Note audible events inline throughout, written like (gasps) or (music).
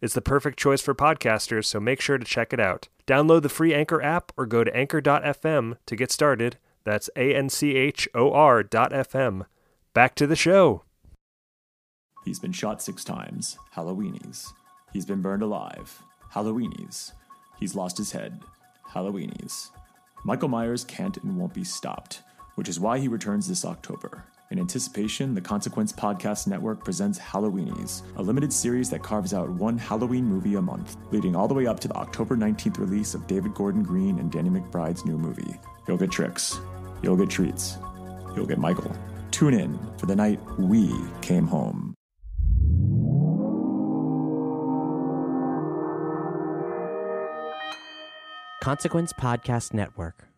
It's the perfect choice for podcasters, so make sure to check it out. Download the free Anchor app or go to anchor.fm to get started. That's A N C H O R dot FM. Back to the show. He's been shot six times. Halloweenies. He's been burned alive. Halloweenies. He's lost his head. Halloweenies. Michael Myers can't and won't be stopped, which is why he returns this October. In anticipation, the Consequence Podcast Network presents Halloweenies, a limited series that carves out one Halloween movie a month, leading all the way up to the October 19th release of David Gordon Green and Danny McBride's new movie. You'll get tricks. You'll get treats. You'll get Michael. Tune in for the night we came home. Consequence Podcast Network.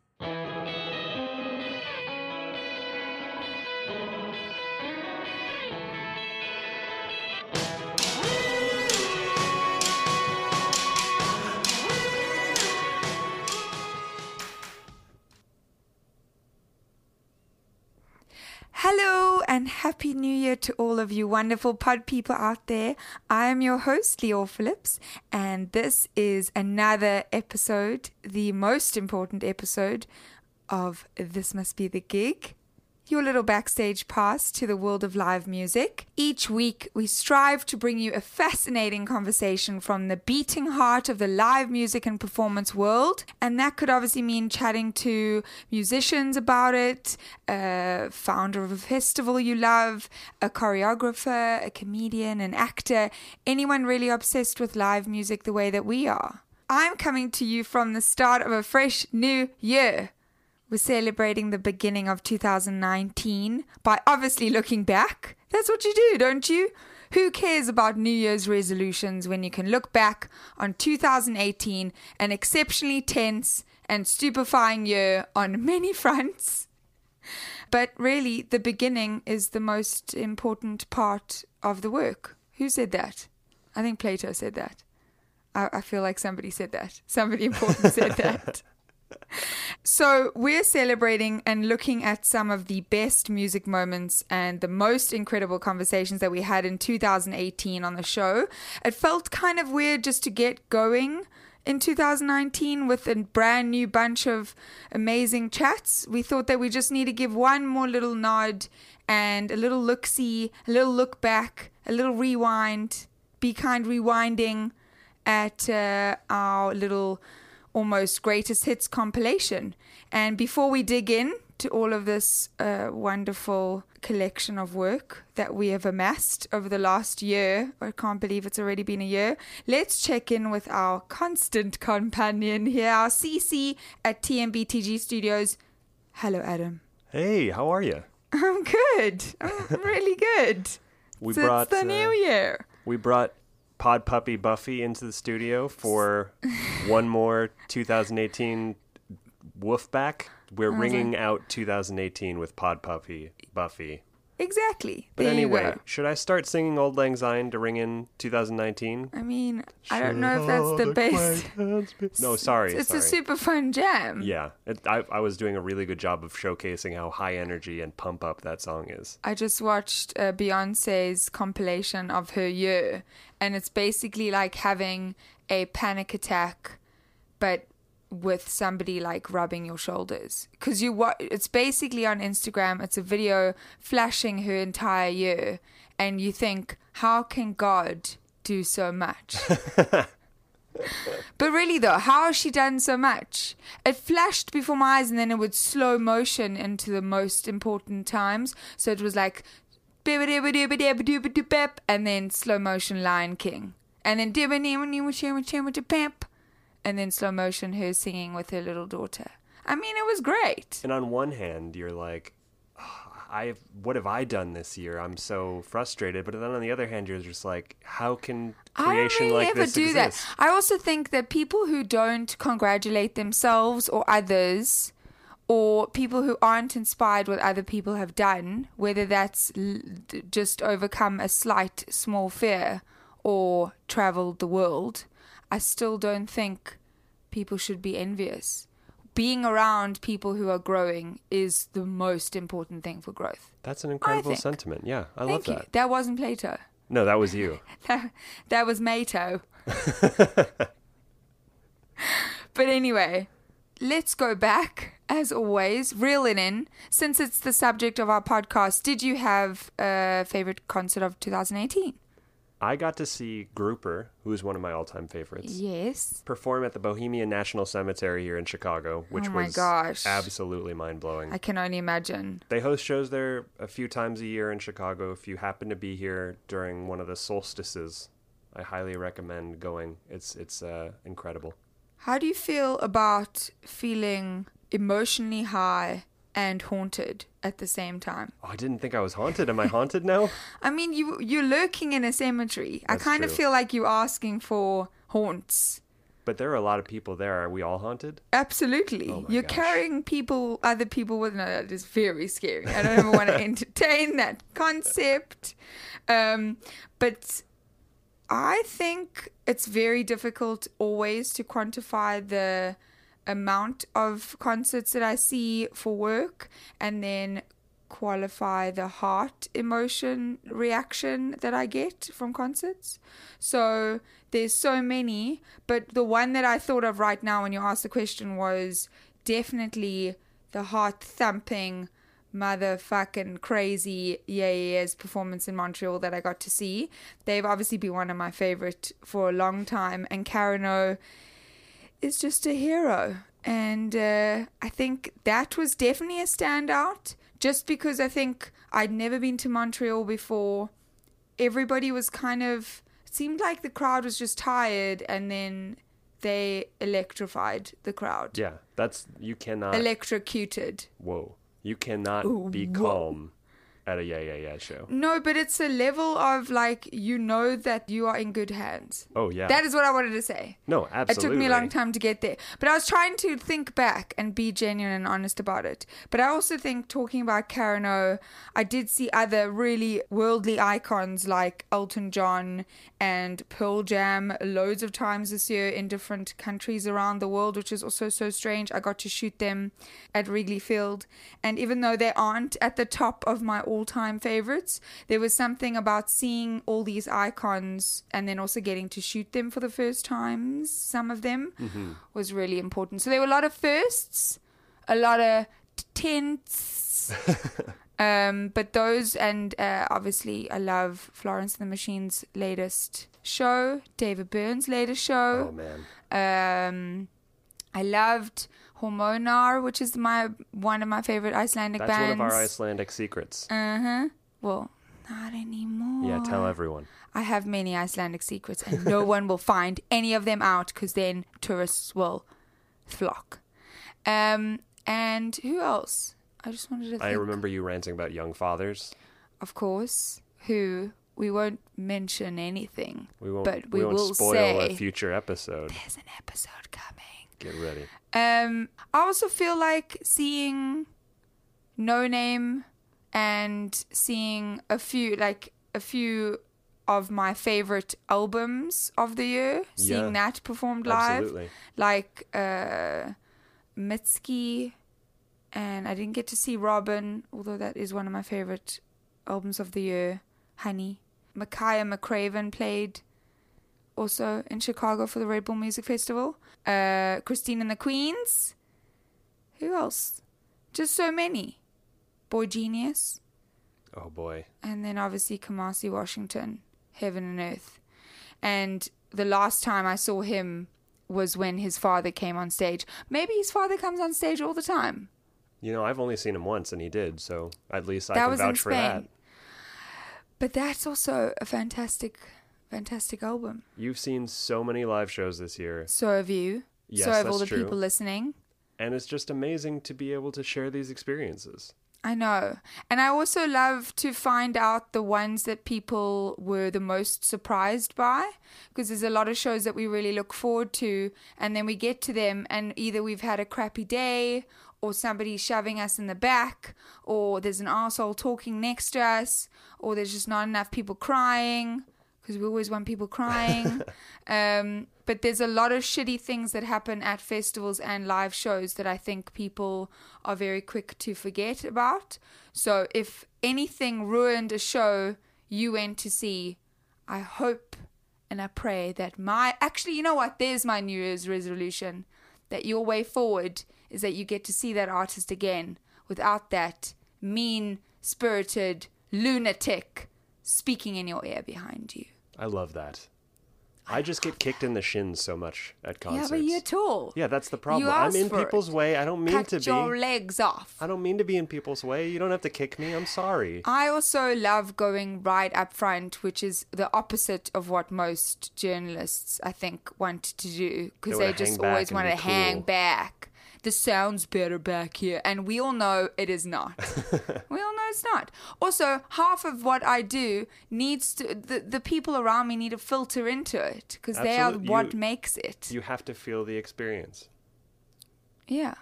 And happy new year to all of you wonderful pod people out there. I am your host, Lior Phillips, and this is another episode, the most important episode of This Must Be the Gig your little backstage pass to the world of live music. Each week, we strive to bring you a fascinating conversation from the beating heart of the live music and performance world. And that could obviously mean chatting to musicians about it, a founder of a festival you love, a choreographer, a comedian, an actor, anyone really obsessed with live music the way that we are. I'm coming to you from the start of a fresh new year. We're celebrating the beginning of 2019 by obviously looking back. That's what you do, don't you? Who cares about New Year's resolutions when you can look back on 2018, an exceptionally tense and stupefying year on many (laughs) fronts? But really, the beginning is the most important part of the work. Who said that? I think Plato said that. I, I feel like somebody said that. Somebody important said that. (laughs) So, we're celebrating and looking at some of the best music moments and the most incredible conversations that we had in 2018 on the show. It felt kind of weird just to get going in 2019 with a brand new bunch of amazing chats. We thought that we just need to give one more little nod and a little look see, a little look back, a little rewind, be kind rewinding at uh, our little almost greatest hits compilation. And before we dig in to all of this uh, wonderful collection of work that we have amassed over the last year, I can't believe it's already been a year, let's check in with our constant companion here, our CC at TMBTG Studios. Hello, Adam. Hey, how are you? I'm good. I'm really good. (laughs) We Since brought the uh, new year. we brought Pod Puppy Buffy into the studio for (laughs) one more 2018 Wolfback. We're oh, was ringing out 2018 with Pod Puppy Buffy. Exactly. But there anyway, should I start singing Auld Lang Syne to ring in 2019? I mean, I don't know if that's the best. No, sorry. It's sorry. a super fun jam. Yeah, it, I, I was doing a really good job of showcasing how high energy and pump up that song is. I just watched uh, Beyonce's compilation of her year, and it's basically like having a panic attack, but with somebody like rubbing your shoulders. Because you wa- it's basically on Instagram. It's a video flashing her entire year, and you think, how can God do so much? (laughs) (laughs) But really, though, how has she done so much? It flashed before my eyes and then it would slow motion into the most important times. So it was like, and then slow motion Lion King. And then, and then slow motion her singing with her little daughter. I mean, it was great. And on one hand, you're like, "Ah, I what have I done this year? I'm so frustrated. But then on the other hand, you're just like, how can I creation really like ever this do exist? that. I also think that people who don't congratulate themselves or others, or people who aren't inspired what other people have done, whether that's l- just overcome a slight small fear or traveled the world, I still don't think people should be envious. Being around people who are growing is the most important thing for growth. That's an incredible sentiment. Yeah, I love Thank you. that. That wasn't Plato. No, that was you. (laughs) That, that was Mato. (laughs) but anyway, let's go back, as always, reel it in. Since it's the subject of our podcast, did you have a favorite concert of 2018? I got to see Grouper, who's one of my all-time favorites. Yes. perform at the Bohemian National Cemetery here in Chicago, which Oh my was gosh. absolutely mind blowing. I can only imagine. They host shows there a few times a year in Chicago. If you happen to be here during one of the solstices, I highly recommend going. It's it's uh, incredible. How do you feel about feeling emotionally high and haunted at the same time? Oh, I didn't think I was haunted. Am I haunted now? (laughs) I mean, you you're lurking in a cemetery. That's I kind of feel like you're asking for haunts. But there are a lot of people there. Are we all haunted? Absolutely. Oh You're gosh. carrying people, other people with. No, that is very scary. I don't ever want to (laughs) entertain that concept. Um, but I think it's very difficult always to quantify the amount of concerts that I see for work and then qualify the heart emotion reaction that I get from concerts. So there's so many, but the one that I thought of right now when you asked the question was definitely the heart thumping motherfucking crazy yeah yeah yeahs performance in Montreal that I got to see. They've obviously been one of my favorite for a long time and Karen O is just a hero. And uh, I think that was definitely a standout just because I think I'd never been to Montreal before. Everybody was kind of, seemed like the crowd was just tired and then they electrified the crowd. Yeah, that's you cannot. Electrocuted. whoa, you cannot Ooh, be calm at a yeah yeah yeah show. No, but it's a level of like, you know that you are in good hands. Oh yeah. That is what I wanted to say. no, absolutely. It took me a long time to get there. But I was trying to think back and be genuine and honest about it. But I also think talking about Karen O, I did see other really worldly icons like Elton John and Pearl Jam loads of times this year in different countries around the world, which is also so strange. I got to shoot them at Wrigley Field. And even though they aren't at the top of my all time favorites, there was something about seeing all these icons and then also getting to shoot them for the first times, some of them, was really important. So there were a lot of firsts, a lot of t- tenths. (laughs) um, but those, and uh, obviously, I love Florence and the Machine's latest show, David Byrne's latest show. Oh man. Um, I loved Hormonar, which is my one of my favorite Icelandic bands. That's bands. one of our Icelandic secrets. Uh huh. Well, not anymore. yeah, tell everyone. I have many Icelandic secrets, and no one will find any of them out because then tourists will flock. Um, and who else? I just wanted to. Think. I remember you ranting about young fathers. of course, who we won't mention anything, We won't. but we, we won't will spoil say a future episode. there's an episode coming. Get ready. Um, I also feel like seeing No Name and seeing a few like a few of my favorite albums of the year, seeing Yeah. that performed live, Absolutely. like uh, Mitski, and I didn't get to see Robyn, although that is one of my favorite albums of the year. Honey, Makaya McCraven played also in Chicago for the Red Bull Music Festival. Uh, Christine and the Queens. Who else? Just so many. Boy Genius. Oh boy. And then obviously Kamasi Washington, Heaven and Earth. And the last time I saw him was when his father came on stage. Maybe his father comes on stage all the time. You know, I've only seen him once, and he did. So at least I That can vouch for that. But that's also a fantastic, fantastic album. You've seen so many live shows this year, So have you. Yes, so have all the true. people listening. and it's just amazing to be able to share these experiences. I know. And I also love to find out the ones that people were the most surprised by because there's a lot of shows that we really look forward to and then we get to them and either we've had a crappy day or somebody's shoving us in the back or there's an asshole talking next to us or there's just not enough people crying because we always want people crying. (laughs) um, but there's a lot of shitty things that happen at festivals and live shows that I think people are very quick to forget about. So if anything ruined a show you went to see, I hope and I pray that my actually, you know what? There's my New Year's resolution that your way forward is that you get to see that artist again without that mean spirited lunatic speaking in your ear behind you. I love that. I just get kicked in the shins so much at concerts. Yeah, but you're tall. Yeah, that's the problem. I'm in people's it. way. I don't mean Cut to be. your legs off. I don't mean to be in people's way. You don't have to kick me. I'm sorry. I also love going right up front, which is the opposite of what most journalists, I think, want to do because They they, just always want to hang back. The sound's better back here, and we all know it is not. (laughs) we all know it's not. Also, half of what I do needs to the the people around me need to filter into it because they are Absolute- what you- makes it. You have to feel the experience. Yeah.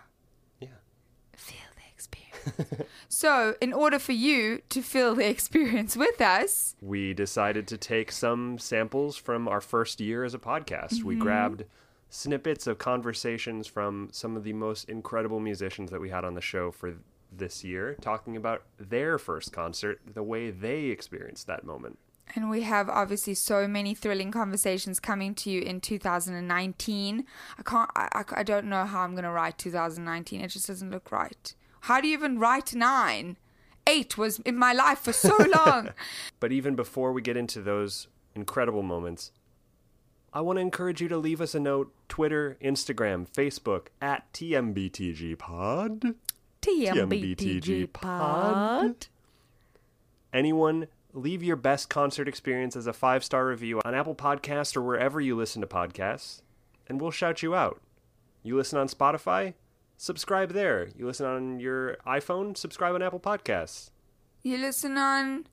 Yeah. Feel the experience. (laughs) so, in order for you to feel the experience with us, we decided to take some samples from our first year as a podcast. We Mhm. grabbed snippets of conversations from some of the most incredible musicians that we had on the show for this year, talking about their first concert, the way they experienced that moment. and we have obviously so many thrilling conversations coming to you in 2019. I can't, I, I, don't know how I'm going to write 2019. It just doesn't look right. How do you even write nine? Eight was in my life for so (laughs) long. But even before we get into those incredible moments, I want to encourage you to leave us a note Twitter, Instagram, Facebook at TMBTG Pod. TMBTG pod. Anyone, leave your best concert experience as a five star review on Apple Podcasts or wherever you listen to podcasts, and we'll shout you out. You listen on Spotify? Subscribe there. You listen on your iPhone? Subscribe on Apple Podcasts. You listen on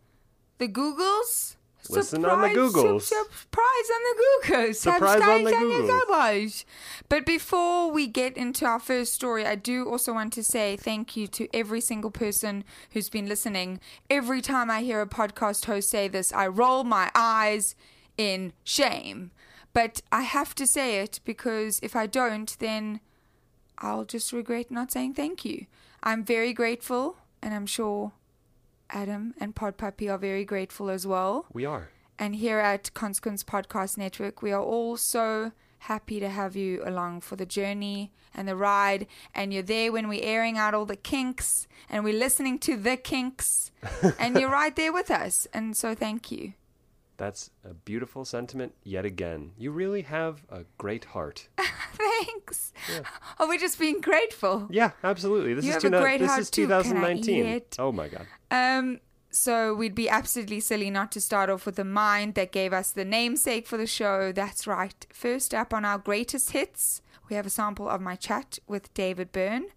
the Googles? Listen on the Googles. sub- surprise on the Googles. Surprise on the. Googles. But before we get into our first story, I do also want to say thank you to every single person who's been listening. Every time I hear a podcast host say this, I roll my eyes in shame. But I have to say it because if I don't, then I'll just regret not saying thank you. I'm very grateful, and I'm sure Adam and Pod Puppy are very grateful as well. We are. And here at Consequence Podcast Network, we are all so happy to have you along for the journey and the ride. And you're there when we're airing out all the kinks and we're listening to the kinks. (laughs) and you're right there with us. And so thank you. That's a beautiful sentiment yet again. You really have a great heart. (laughs) Thanks. Are oh, we just being grateful? Yeah, absolutely. This You is have a great this heart is too. Can I eat 2019. it? Oh my god. Um, so we'd be absolutely silly not to start off with the mind that gave us the namesake for the show. That's right. First up on our greatest hits, we have a sample of my chat with David Byrne,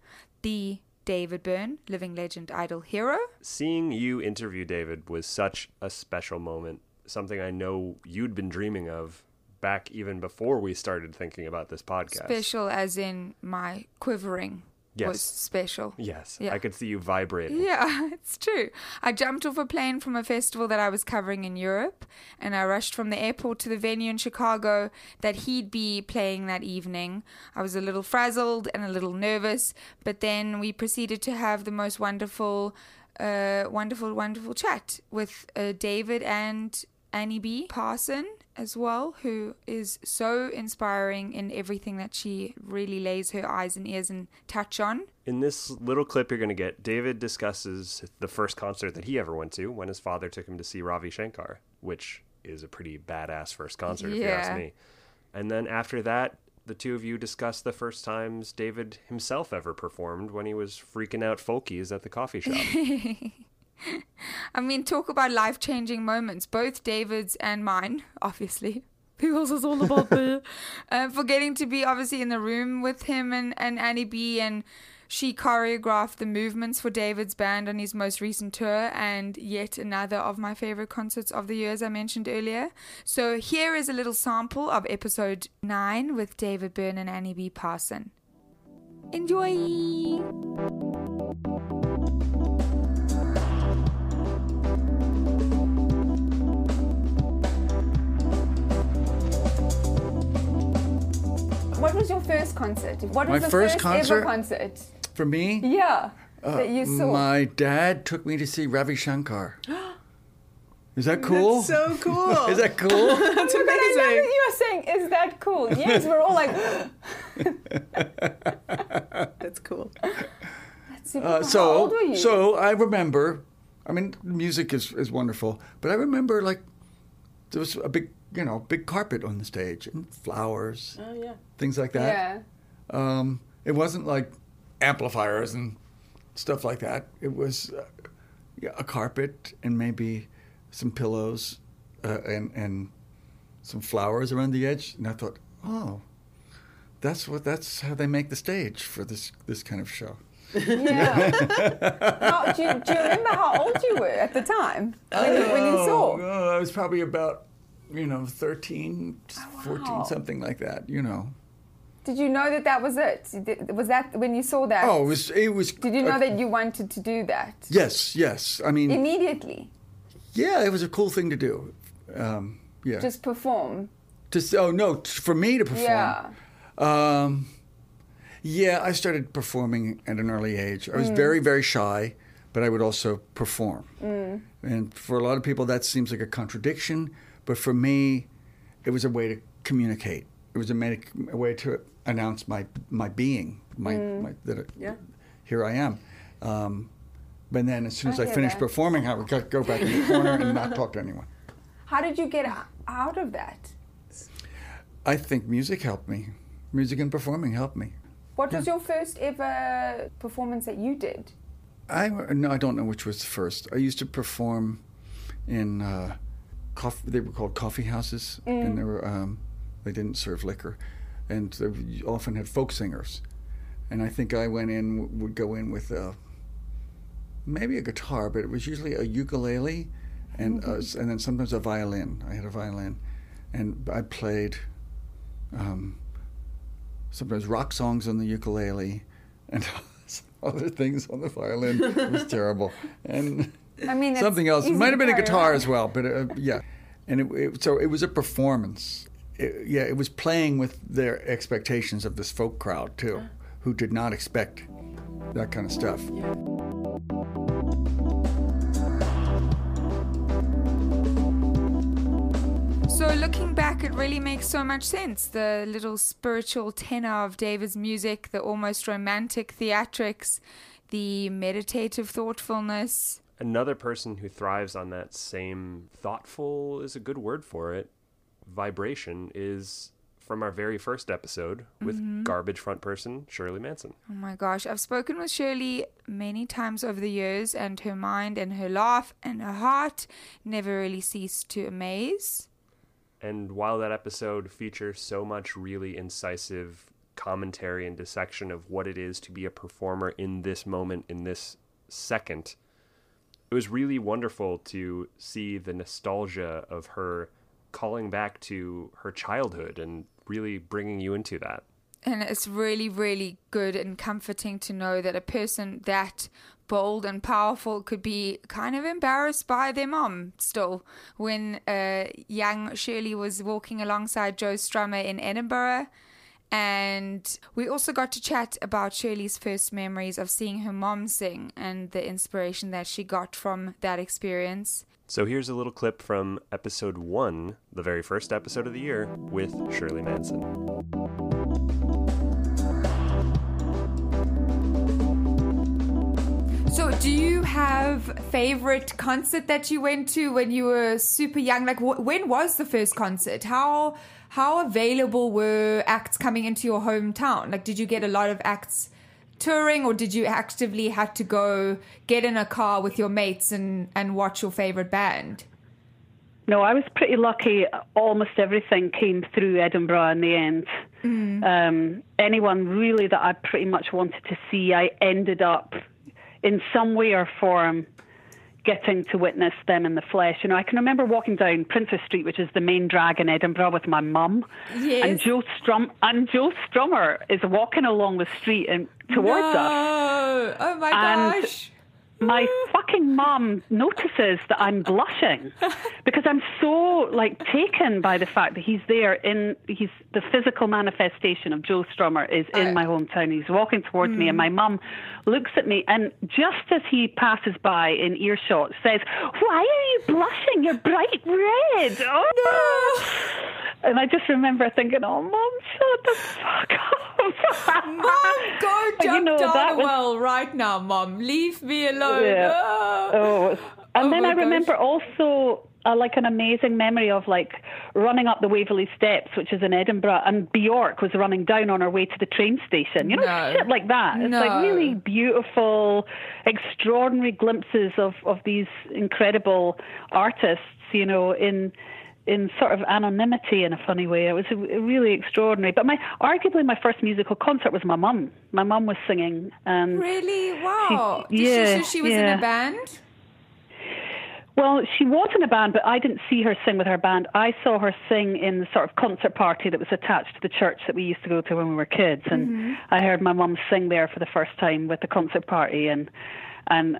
the David Byrne, living legend, idol hero. Seeing you interview David was such a special moment. Something I know you'd been dreaming of back even before we started thinking about this podcast. Special as in my quivering was Yes. special. Yes, Yeah. I could see you vibrating. Yeah, (laughs) it's true. I jumped off a plane from a festival that I was covering in Europe, and I rushed from the airport to the venue in Chicago that he'd be playing that evening. I was a little frazzled and a little nervous, but then we proceeded to have the most wonderful, uh, wonderful, wonderful chat with uh, David and Annie B. Parson as well, who is so inspiring in everything that she really lays her eyes and ears and touch on. In this little clip you're going to get, David discusses the first concert that he ever went to when his father took him to see Ravi Shankar, which is a pretty badass first concert, if you ask me. And then after that, the two of you discuss the first times David himself ever performed when he was freaking out folkies at the coffee shop. (laughs) (laughs) I mean, talk about life changing moments, both David's and mine, obviously. (laughs) Because it's all about me. (laughs) uh, for getting to be obviously in the room with him and, and Annie B. And she choreographed the movements for David's band on his most recent tour, and yet another of my favorite concerts of the year, as I mentioned earlier. So here is a little sample of episode 9 with David Byrne and Annie B. Parson. Enjoy! What was your first concert? What was My the first first, concert? ever concert? For me, Yeah, uh, that you saw. my dad took me to see Ravi Shankar. (gasps) Is that cool? That's so cool. (laughs) Is that cool? (laughs) That's But I know amazing. that you are saying, "Is that cool?" Yes, we're all like, (gasps) (laughs) That's cool. That's super Uh, so, How old were you? so I remember. I mean, music is is wonderful, but I remember like there was a big, you know, big carpet on the stage and flowers, oh yeah, things like that. yeah. Um, it wasn't like amplifiers and stuff like that. It was uh, yeah, a carpet and maybe some pillows uh, and and some flowers around the edge. And I thought, oh, that's what that's how they make the stage for this this kind of show. Yeah. how, do, you, do you remember how old you were at the time when, you, when you saw? Oh, I was probably about you know 13, 14, wow. something like that. You know. Did you know that that was it? Was that when you saw that? Oh, it was it was. Did you know uh, that you wanted to do that Yes, yes. I mean, immediately? yeah, it was a cool thing to do. Um, yeah. Just perform. To s- oh no, t- for me to perform. Yeah. Um, yeah, I started performing at an early age. I was very very shy, but I would also perform. And for a lot of people, that seems like a contradiction. But for me, it was a way to communicate. It was a, way- a way to announce my my being, my, my that it, Yeah. here I am. Um, but then as soon as I I, finished that. performing, I would go- back in the corner and not talk to anyone. (laughs) How did you get out of that? I think music helped me. Music and performing helped me. What was your first ever performance that you did? I no, I don't know which was the first. I used to perform in uh, coffee. They were called coffee houses, and they were um, they didn't serve liquor, and they often had folk singers. And I think I went in would go in with uh, maybe a guitar, but it was usually a ukulele, and uh, and then sometimes a violin. I had a violin, and I played. Um, sometimes rock songs on the ukulele, and (laughs) other things on the violin. It was (laughs) terrible. And I mean, it's something else. It might have been a guitar on. as well, but uh, yeah. And it, it, so it was a performance. It, yeah, it was playing with their expectations of this folk crowd too, who did not expect that kind of stuff. So looking back, it really makes so much sense. The little spiritual tenor of David's music, the almost romantic theatrics, the meditative thoughtfulness. Another person who thrives on that same thoughtful is a good word for it. Vibration is from our very first episode with mm-hmm. garbage front person Shirley Manson. Oh my gosh, I've spoken with Shirley many times over the years, and her mind and her laugh and her heart never really ceased to amaze. And while that episode features so much really incisive commentary and dissection of what it is to be a performer in this moment, in this second, it was really wonderful to see the nostalgia of her calling back to her childhood and really bringing you into that. And it's really, really good and comforting to know that a person that bold and powerful could be kind of embarrassed by their mom still. When uh, young Shirley was walking alongside Joe Strummer in Edinburgh. And we also got to chat about Shirley's first memories of seeing her mom sing and the inspiration that she got from that experience. So here's a little clip from episode one, the very first episode of the year, with Shirley Manson. Do you have favorite concert that you went to when you were super young? Like, wh- when was the first concert? How how available were acts coming into your hometown? Like, did you get a lot of acts touring, or did you actively have to go get in a car with your mates and and watch your favorite band? No, I was pretty lucky. Almost everything came through Edinburgh in the end. Mm. Um, anyone really that I pretty much wanted to see, I ended up in some way or form getting to witness them in the flesh. You know, I can remember walking down Princes Street, which is the main drag in Edinburgh, with my mum, Yes. and Joe Strum and Joe Strummer is walking along the street and towards us. Oh my And gosh! My fucking mum notices that I'm blushing (laughs) because I'm so like taken by the fact that he's there in he's the physical manifestation of Joe Strummer is in my hometown. He's walking towards me and my mm. mum looks at me and just as he passes by in earshot says, Why are you blushing? You're bright red. Oh. And I just remember thinking, Oh mom, shut the fuck up. (laughs) Mom, go But, you know, down was- well right now, Mom. Leave me alone. Yeah. No. Oh, and Oh then I remember also uh, like an amazing memory of like running up the Waverley Steps, which is in Edinburgh, and Bjork was running down on her way to the train station. You know, No. shit like that. It's No. like really beautiful, extraordinary glimpses of of these incredible artists. You know, in in sort of anonymity in a funny way. It was a- really extraordinary. But my arguably my first musical concert was my mum. My mum was singing, and Really? Wow. She- Did she, yeah, so she was in a band? Well, she was in a band, but I didn't see her sing with her band. I saw her sing in the sort of concert party that was attached to the church that we used to go to when we were kids, and Mm-hmm. I heard my mum sing there for the first time with the concert party, and and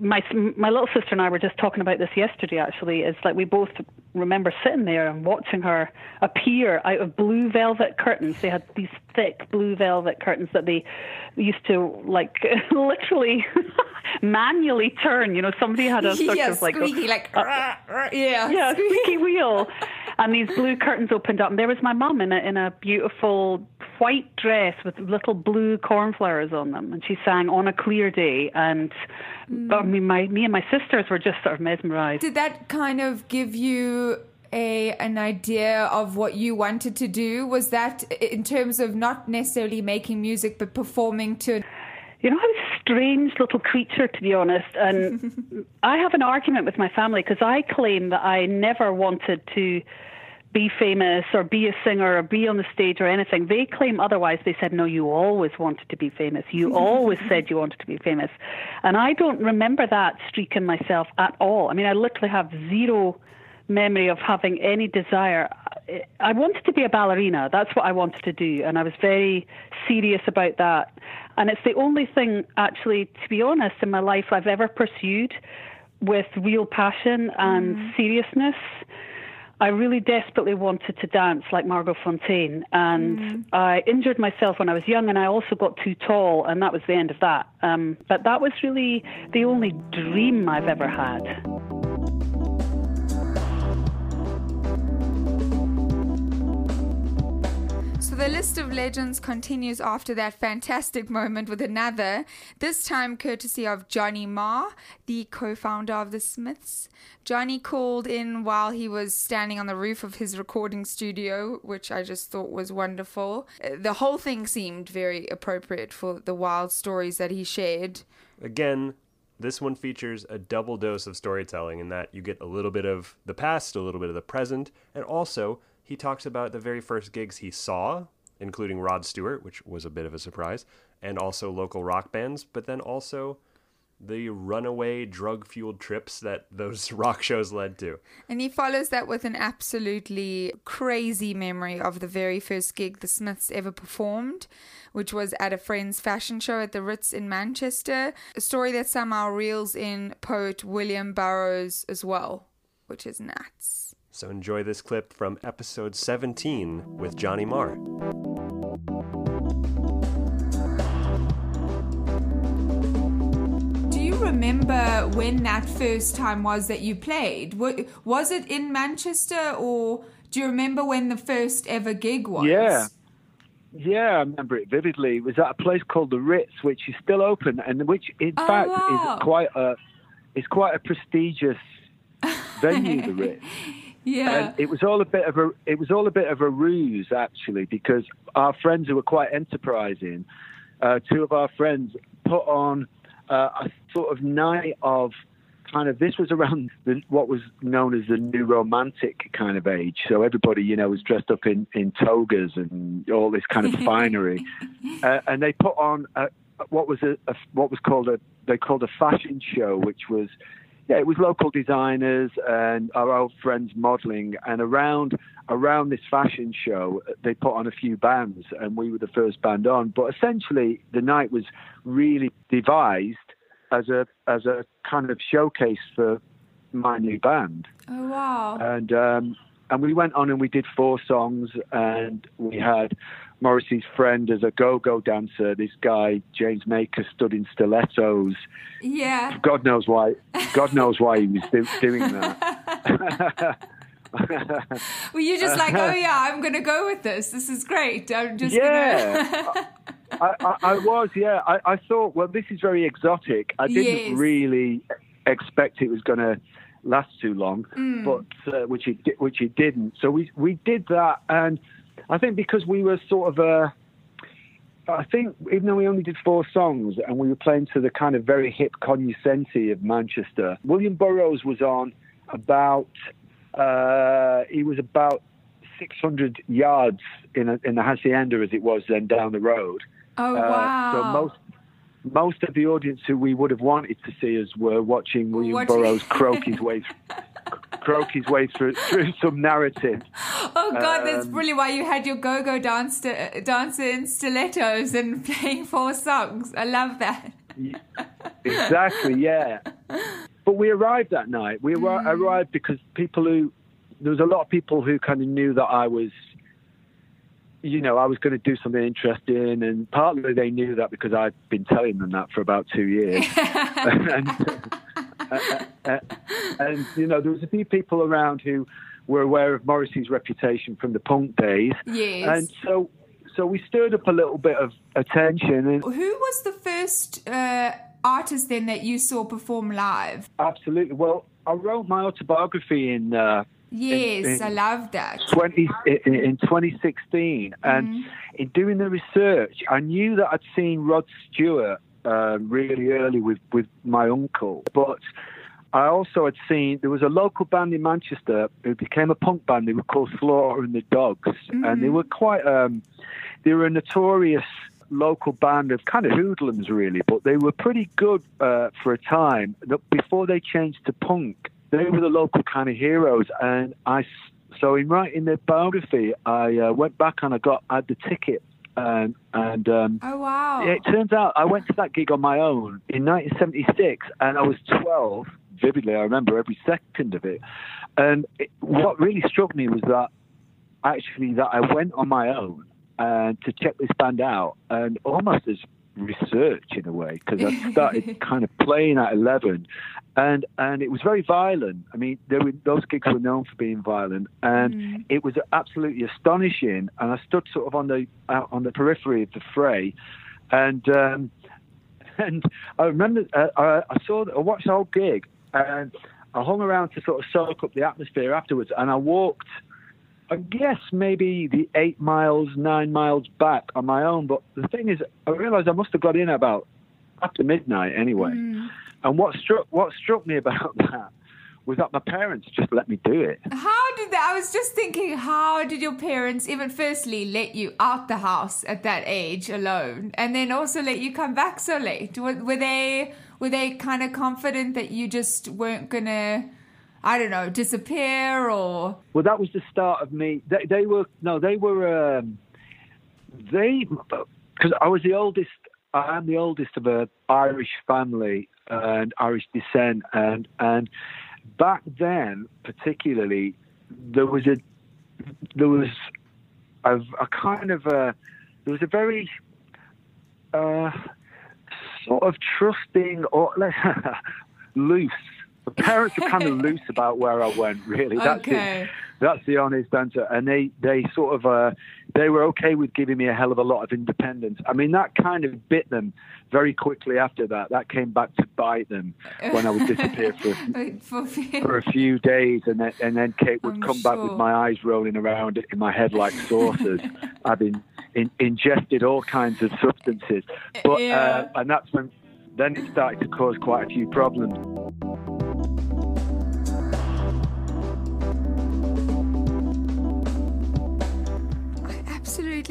my my little sister and I were just talking about this yesterday. Actually, it's like we both remember sitting there and watching her appear out of blue velvet curtains. They had these thick blue velvet curtains that they used to like (laughs) literally (laughs) manually turn. You know, somebody had a (laughs) sort yeah, of like a- squeaky, like, a- yeah. yeah, squeaky wheel. And these blue curtains opened up, and there was my mum in a in a beautiful white dress with little blue cornflowers on them, and she sang on a clear day. And mm. I mean, my me and my sisters were just sort of mesmerized. Did that kind of give you a an idea of what you wanted to do? Was that in terms of not necessarily making music but performing to You know, I was a strange little creature, to be honest. And (laughs) I have an argument with my family because I claim that I never wanted to be famous or be a singer or be on the stage or anything. They claim otherwise. They said, no, you always wanted to be famous. You (laughs) always said you wanted to be famous. And I don't remember that streak in myself at all. I mean, I literally have zero memory of having any desire. I wanted to be a ballerina. That's what I wanted to do. And I was very serious about that. And it's the only thing, actually, to be honest, in my life I've ever pursued with real passion and mm-hmm. seriousness. I really desperately wanted to dance like Margot Fonteyn, and I injured myself when I was young, and I also got too tall, and that was the end of that. Um, but that was really the only dream I've ever had. So the list of legends continues after that fantastic moment with another, this time courtesy of Johnny Marr, the co founder of the Smiths. Johnny called in while he was standing on the roof of his recording studio, which I just thought was wonderful. The whole thing seemed very appropriate for the wild stories that he shared. Again, this one features a double dose of storytelling in that you get a little bit of the past, a little bit of the present, and also he talks about the very first gigs he saw, including Rod Stewart, which was a bit of a surprise, and also local rock bands, but then also the runaway drug fueled trips that (laughs) those rock shows led to. And he follows that with an absolutely crazy memory of the very first gig the Smiths ever performed, which was at a friend's fashion show at the Ritz in Manchester. A story that somehow reels in poet William Burroughs as well, which is nuts. So enjoy this clip from episode 17 with Johnny Marr. Do you remember when that first time was that you played? Was it in Manchester or do you remember when the first ever gig was? Yeah. Yeah, I remember it vividly. It was at a place called the Ritz, which is still open, and which, in Oh, fact, wow. is quite a it's quite a prestigious venue. the (laughs) Ritz. Yeah. And it was all a bit of a it was all a bit of a ruse actually because our friends who were quite enterprising, uh, two of our friends put on uh, a sort of night of kind of this was around the, what was known as the new romantic kind of age. So everybody you know was dressed up in in togas and all this kind of (laughs) finery, uh, and they put on a, what was a, a what was called a they called a fashion show, which was yeah, it was local designers and our old friends modeling. And around around this fashion show, they put on a few bands, and we were the first band on. But essentially, the night was really devised as a as a kind of showcase for my new band. Oh wow. And um, and we went on and we did four songs, and we had Morrissey's friend as a go-go dancer. This guy James Maker stood in stilettos. Yeah. God knows why. God knows why he was do- doing that. (laughs) Were you just like, oh yeah, I'm gonna go with this. This is great. I'm just Yeah. gonna. (laughs) I, I, I was, yeah. I, I thought, well, this is very exotic. I didn't Yes. really expect it was going to last too long, Mm. but uh, which it which it didn't. So we we did that, and I think because we were sort of a. I think even though we only did four songs and we were playing to the kind of very hip cognoscenti of Manchester, William Burroughs was on about uh, he was about 600 yards in a, in the hacienda as it was then down the road. Oh Uh, wow. So most most of the audience who we would have wanted to see us were watching William Watching- Burroughs croak (laughs) his way croak his way through through (laughs) some narrative. Oh god, that's Um, probably why you had your go-go dancer, dancer in stilettos and (laughs) playing four songs. I love that. Exactly, yeah. But we arrived that night. We arri- arrived because people who there was a lot of people who kind of knew that I was, you know, I was going to do something interesting, and partly they knew that because I'd been telling them that for about two years. (laughs) and, uh, uh, and you know, there was a few people around who were aware of Morrissey's reputation from the punk days, Yes. and so. So we stirred up a little bit of attention, and Who was the first uh, artist then that you saw perform live? Absolutely. Well, I wrote my autobiography in uh, Yes, in- I love that. 20 in, in 2016, and Mm-hmm. in doing the research, I knew that I'd seen Rod Stewart uh, really early with with my uncle, but. I also had seen there was a local band in Manchester who became a punk band. They were called Slaughter and the Dogs, and they were quite. Um, they were a notorious local band of kind of hoodlums, really, but they were pretty good uh, for a time. Before they changed to punk, they were the local kind of heroes. And I. so in writing their biography, I uh, went back and I got I had the ticket. And, and um, Oh wow. it turns out I went to that gig on my own in 1976, and I was 12. Vividly, I remember every second of it. And it, what really struck me was that actually that I went on my own and to check this band out, and almost as research in a way because I (laughs) started kind of playing at 11, and and it was very violent. I mean, were those gigs were known for being violent, and it was absolutely astonishing. And I stood sort of on the out on the periphery of the fray, and. Um, (laughs) and I remember uh, I, I saw I watched the whole gig and I hung around to sort of soak up the atmosphere afterwards and I walked I guess maybe the eight miles nine miles back on my own but the thing is I realized I must have got in about after midnight anyway mm. and what struck what struck me about (laughs) that was that my parents just let me do it. How did that? I was just thinking, how did your parents even firstly let you out the house at that age alone, and then also let you come back so late? Were, were they were they kind of confident that you just weren't gonna, I don't know, disappear or? Well, that was the start of me. They, they were no, they were. Um, they because I was the oldest. I am the oldest of a Irish family and Irish descent, and and back then, particularly, there was a there was a, a kind of a there was a very uh, sort of trusting or (laughs) loose. The parents were kind of loose about where I went. Really, that's Okay. it. That's the honest answer. And they they sort of uh, they were okay with giving me a hell of a lot of independence. I mean, that kind of bit them very quickly after that. That came back to bite them when I would disappear for (laughs) for, for a few days, and then and then Kate would I'm come back with my eyes rolling around in my head like saucers. (laughs) I've in, ingested all kinds of substances, but Yeah. uh, and that's when then it started to cause quite a few problems.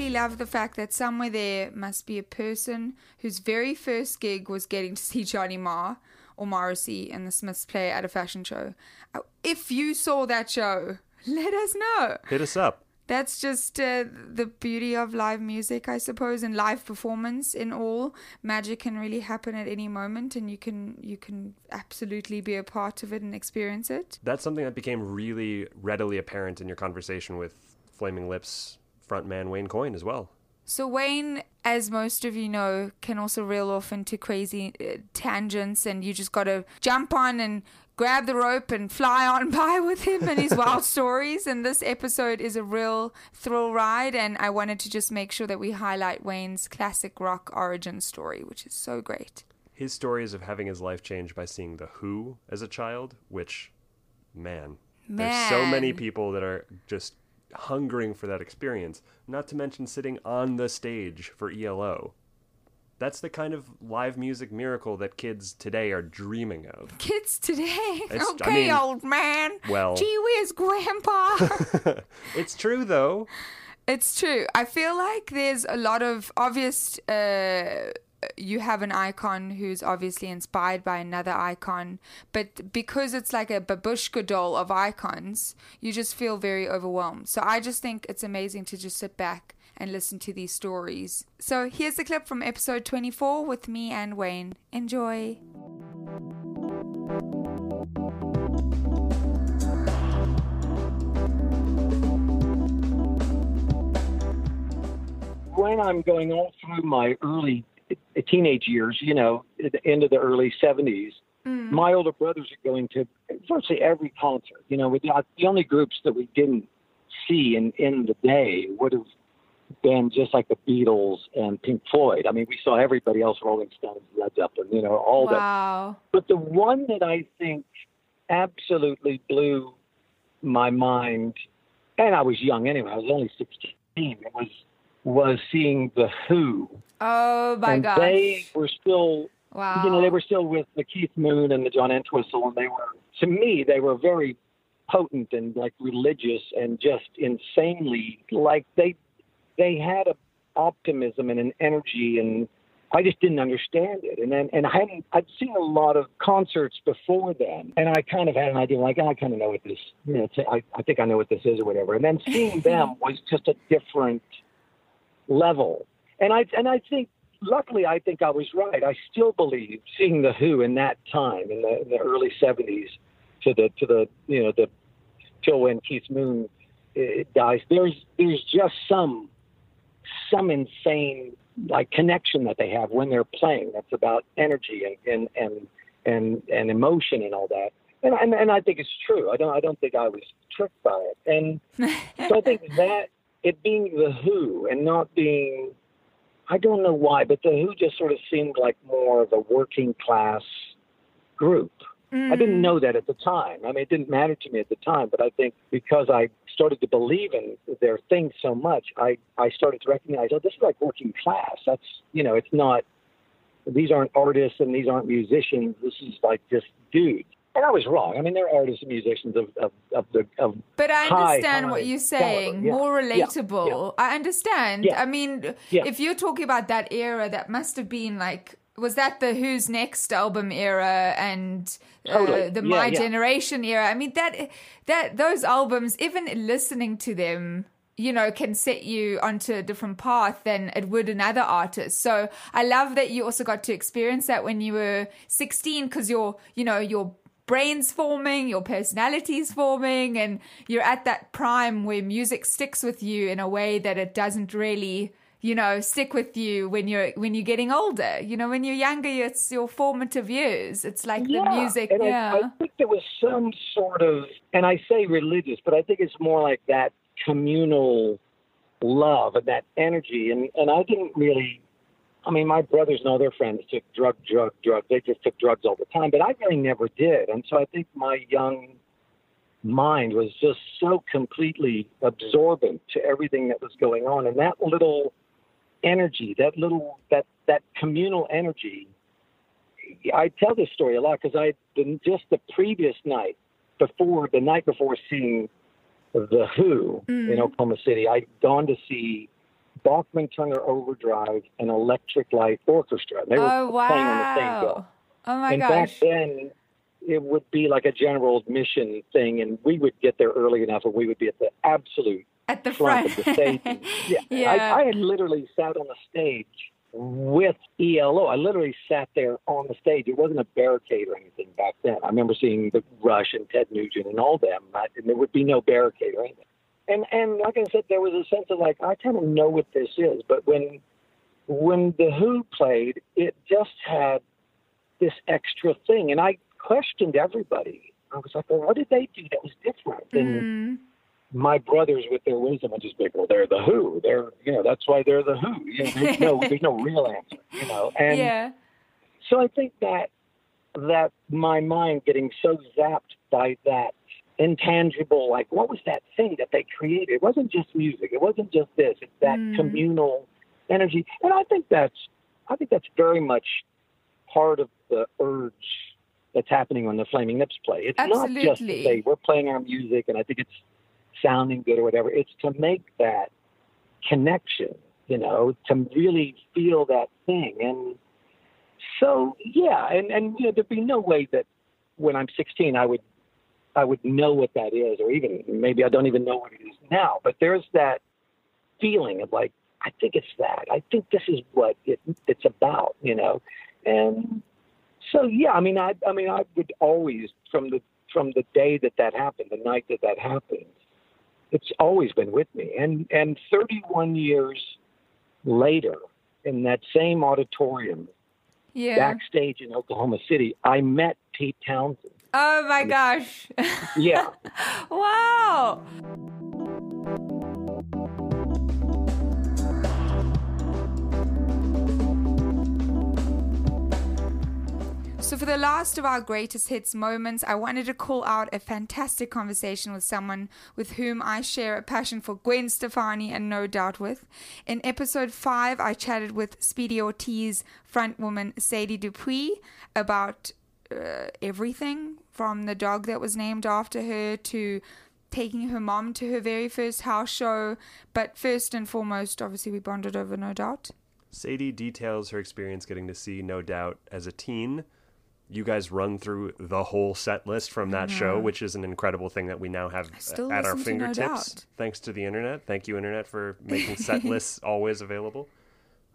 Absolutely love the fact that somewhere there must be a person whose very first gig was getting to see (laughs) Johnny Marr or Morrissey and the Smiths play at a fashion show. Uh, If you saw that show, (laughs) let us know. Hit us up. That's just uh, the beauty of live music, I suppose, and live performance. In all, magic can really happen at any moment, and you can you can absolutely be a part of it and experience it. That's something that became really readily apparent in your conversation with Flaming Lips frontman Wayne Coyne as well. So Wayne, as most of you know, can also reel off into crazy uh, tangents, and you just got to jump on and grab the rope and fly (laughs) on by with him and his wild (laughs) stories. And this episode is a real thrill ride, and I wanted to just make sure that we highlight Wayne's classic rock origin story, which is so great. His stories of having his life changed by seeing The Who as a child, which, man, there's so many people that are just hungering for that experience, not to mention sitting on the stage for ELO. That's the kind of live music miracle that kids today are dreaming of. Kids today, It's- I okay, mean, old man. well- gee whiz, grandpa. (laughs) it's true though. It's true. I feel like there's a lot of obvious. Uh, you have an icon who's obviously inspired by another icon, but because it's like a babushka doll of icons, you just feel very overwhelmed. So I just think it's amazing to just sit back and listen to these stories. So here's the clip from episode 24 with me and Wayne. Enjoy. when I'm going all through my early teenage years, you know, at the end of the early 70s, mm. my older brothers are going to virtually every concert. You know, with the, the only groups that we didn't see in, in the day would have been just like the Beatles and Pink Floyd. I mean, we saw everybody else, Rolling Stones, Led Zeppelin, you know, all that. Wow. But the one that I think absolutely blew my mind, and I was young anyway, I was only 16, it was, was seeing The Who. Oh my and gosh. they were still, wow. you know, they were still with the Keith Moon and the John Entwistle, and they were, to me, they were very potent and like religious and just insanely like they they had a optimism and an energy and I just didn't understand it. And then and I hadn't I'd seen a lot of concerts before then and I kind of had an idea like I kind of know what this you know I, I think I know what this is or whatever. And then seeing them (laughs) was just a different level. And I and I think luckily I think I was right. I still believe seeing the Who in that time in the, in the early '70s to the to the you know the till when Keith Moon uh, dies. There's there's just some some insane like connection that they have when they're playing. That's about energy and and and and, and emotion and all that. And, and and I think it's true. I don't I don't think I was tricked by it. And (laughs) so I think that it being the Who and not being I don't know why, but the Who just sort of seemed like more of a working class group. I didn't mm. know that at the time. I mean, it didn't matter to me at the time, but I think because I started to believe in their thing so much, I, I started to recognize, oh, this is like working class. That's, you know, it's not, these aren't artists and these aren't musicians. This is like just dudes. And I was wrong. I mean, they're artists and musicians of of of the of. But I understand high what you're saying. Yeah. More Yeah. relatable. I understand. Yeah. I mean, Yeah. if you're talking about that era, that must have been like. Was that the Who's Next album era and uh, Totally. the Yeah, My yeah. Generation era? I mean that that those albums, even listening to them, you know, can set you onto a different path than it would another artist. So I love that you also got to experience that when you were 16 because your, you know, your brain's forming, your personality's forming, and you're at that prime where music sticks with you in a way that it doesn't really you know stick with you when you're when you're getting older you know when you're younger it's your formative years it's like the music and I- yeah I, think there was some sort of, and I say religious, but I think it's more like that communal love and that energy. And and I didn't really. I mean, my brothers and all their friends took drug, drug, drug. They just took drugs all the time, but I really never did. And so I think my young mind was just so completely absorbent to everything that was going on, and that little energy, that little that that communal energy. I tell this story a lot because I been just the previous night before the night before seeing the Who in mm-hmm. Oklahoma City, I'd gone to see Bachman Turner Overdrive and Electric Light Orchestra. They were oh playing on the same bill. wow oh my and gosh back then, it would be like a general admission thing, and we would get there early enough, and we would be at the absolute at the front, front of the stage. yeah, (laughs) Yeah. I, I had literally sat on the stage with ELO. I literally sat there on the stage. It wasn't a barricade or anything back then. I remember seeing the Rush and Ted Nugent and all them, and there would be no barricade or anything. And and like I said, there was a sense of like I kind of know what this is, but when when the Who played, it just had this extra thing, and I questioned everybody. I was like, well, what did they do that was different than mm-hmm. my brothers with their wisdom? I just be like, well, they're the Who. They're you know that's why they're the Who. You know, there's no there's no (laughs) real answer. You know, and yeah so I think that that my mind getting so zapped by that intangible, like what was that thing that they created? It wasn't just music. It wasn't just this. It's that Mm. communal energy, and I think that's I think that's very much part of the urge that's happening on the Flaming Lips play. It's not just to say we're playing our music and I think it's sounding good or whatever. It's to make that connection, you know, to really feel that thing. And so, yeah, and, and you know, there'd be no way that when I'm 16, I would, I would know what that is, or even maybe I don't even know what it is now. But there's that feeling of like, I think it's that. I think this is what it, it's about, you know. And so, yeah, I mean, I, I mean, I would always from the from the day that that happened, the night that that happened, it's always been with me. And and 31 years later, in that same auditorium, yeah backstage in Oklahoma City, I met Pete Townshend. Oh my gosh (laughs) Yeah. wow So, for the last of our greatest hits moments, I wanted to call out a fantastic conversation with someone with whom I share a passion for Gwen Stefani and no doubt with. In episode 5, I chatted with Speedy Ortiz frontwoman Sadie Dupuis about uh, everything from the dog that was named after her to taking her mom to her very first house show. But first and foremost, obviously, we bonded over No Doubt. Sadie details her experience getting to see No Doubt as a teen. You guys run through the whole set list from that show, which is an incredible thing that we now have at our listen to No fingertips, thanks to the internet. Thank you, internet, for (laughs) making set lists always available.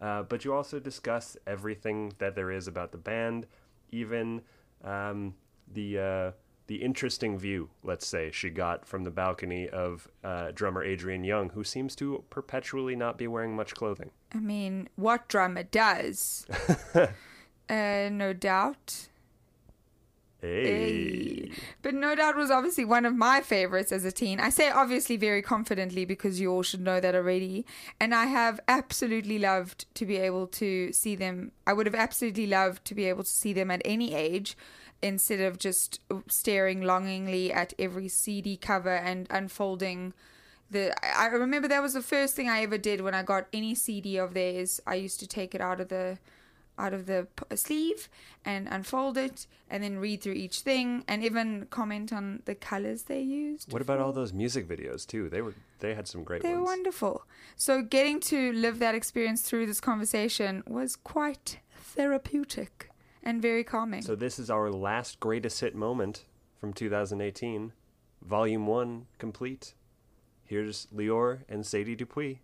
Uh, but you also discuss everything that there is about the band, even um, the uh, the interesting view, let's say, she got from the balcony of uh, drummer Adrian Young, who seems to perpetually not be wearing much clothing. I mean, what drummer does? (laughs) uh, no doubt. Hey. But No Doubt was obviously one of my favorites as a teen. I say obviously very confidently because you all should know that already. And I have absolutely loved to be able to see them. I would have absolutely loved to be able to see them at any age instead of just staring longingly at every CD cover and unfolding the I remember that was the first thing I ever did when I got any CD of theirs. I used to take it out of the out of the sleeve and unfold it and then read through each thing and even comment on the colors they used. What about all those music videos too? They were they had some great They were wonderful. So getting to live that experience through this conversation was quite therapeutic and very calming. So this is our last greatest hit moment from 2018, Volume One complete. Here's Lior and Sadie Dupuis.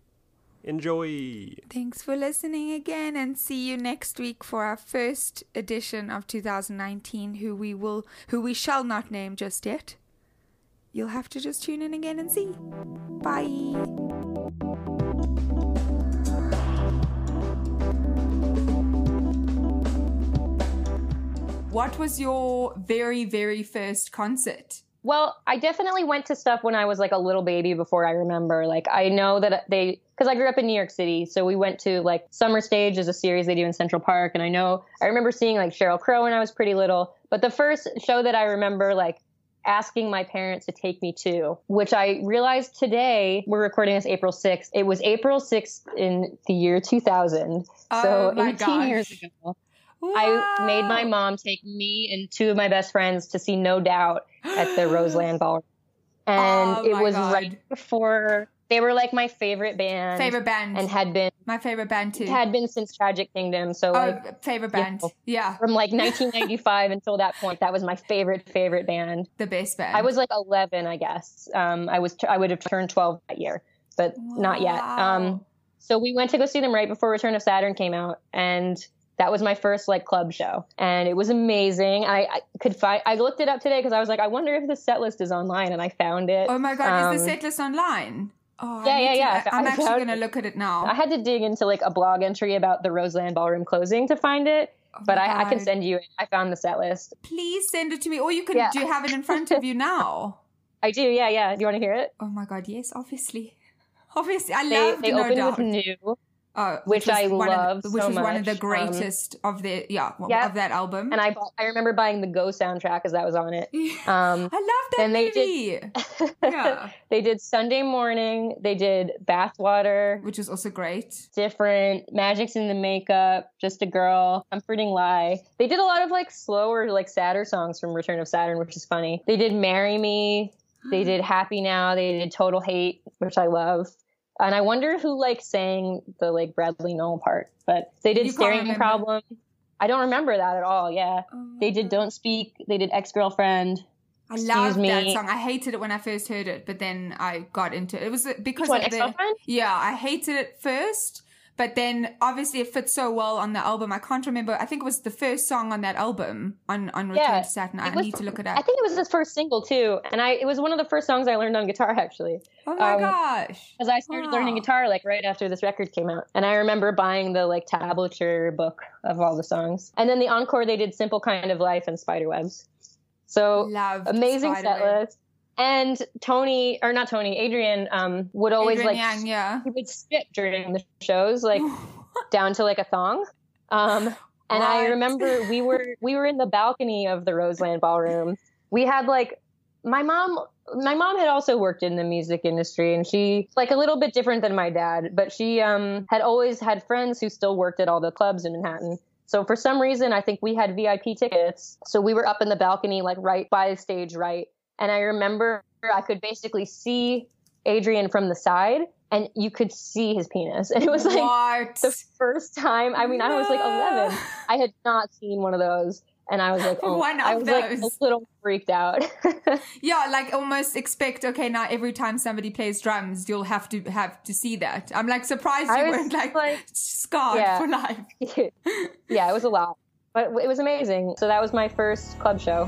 Enjoy. Thanks for listening again and see you next week for our first edition of 2019 who we will who we shall not name just yet. You'll have to just tune in again and see. Bye. What was your very very first concert? Well, I definitely went to stuff when I was like a little baby before I remember. Like I know that they because I grew up in New York City, so we went to like Summer Stage is a series they do in Central Park, and I know I remember seeing like Sheryl Crow when I was pretty little. But the first show that I remember like asking my parents to take me to, which I realized today, we're recording this April 6th. It was April 6th in the year 2000. Oh so my 18 years gosh. I made my mom take me and two of my best friends to see No Doubt at the Roseland (gasps) Ballroom. And Oh it was God. right before they were like my favorite band. Favorite band. And had been my favorite band too. Had been since Tragic Kingdom. So like Oh, favorite you band. know, Yeah. From like (laughs) 1995 until that point, that was my favorite favorite band. The best band. I was like 11, I guess. Um, I was I would have turned 12 that year, but not yet. Um, so we went to go see them right before Return of Saturn came out, and that was my first like club show, and it was amazing. I, I could find. I looked it up today because I was like, I wonder if the set list is online, and I found it. Oh my god, is the Um, set list online? Oh, Yeah, yeah, to- yeah. I- I'm I actually going to look at it now. I had to dig into like a blog entry about the Roseland Ballroom closing to find it, but I, I can send you. it. I found the set list. Please send it to me, or you can Yeah. do you have it in front of you (laughs) now? I do. Yeah, yeah. Do you want to hear it? Oh my god, yes, obviously, (laughs) obviously, I They, love they No opened Doubt. with new. Oh, which was I love which so was one of the much. Um, greatest of the yeah yeah. of that album. And I bought, I remember buying the Go soundtrack because that was on it. Um, I love that they movie. did, (laughs) yeah, they did Sunday Morning. They did Bathwater, which is also great. Different Magic's in the Makeup, Just a Girl, Comforting Lie. They did a lot of like slower, like sadder songs from Return of Saturn, which is funny. They did Marry Me. They (gasps) did Happy Now. They did Total Hate, which I love. And I wonder who like sang the like Bradley Nowell part, but they did You Staring. Problem. I don't remember that at all. Yeah, oh. they did Don't Speak. They did Ex Girlfriend. I love that song. I hated it when I first heard it, but then I got into it. It was because of the Ex-Girlfriend? yeah. I hated it first, but then obviously it fits so well on the album. I can't remember. I think it was the first song on that album on on Return Yeah, to Saturn. I was- need to look it up. I think it was his first single too, and I it was one of the first songs I learned on guitar actually. Oh my um, gosh! Because I started learning guitar like right after this record came out, and I remember buying the like tablature book of all the songs, and then the encore they did "Simple Kind of Life" and "Spiderwebs." So Loved amazing set list. And Tony, or not Tony, Adrian, um, would always Adrian like Yang, yeah. he would spit during the shows, like (laughs) down to like a thong. Um, and I remember we were we were in the balcony of the Roseland Ballroom. We had like my mom. My mom had also worked in the music industry, and she like a little bit different than my dad, but she um, had always had friends who still worked at all the clubs in Manhattan. So for some reason, I think we had VIP tickets. So we were up in the balcony, like right by the stage, right. And I remember I could basically see Adrian from the side, and you could see his penis. (laughs) And it was like What? the first time. I mean, I was like 11. I had not seen one of those, and I was like, (laughs) oh, One I of was like a little freaked out. (laughs) Yeah, like almost expect. Okay, now every time somebody plays drums, you'll have to have to see that. I'm like surprised you weren't like, scarred Yeah. for life. yeah, it was a lot, but it was amazing. So that was my first club show.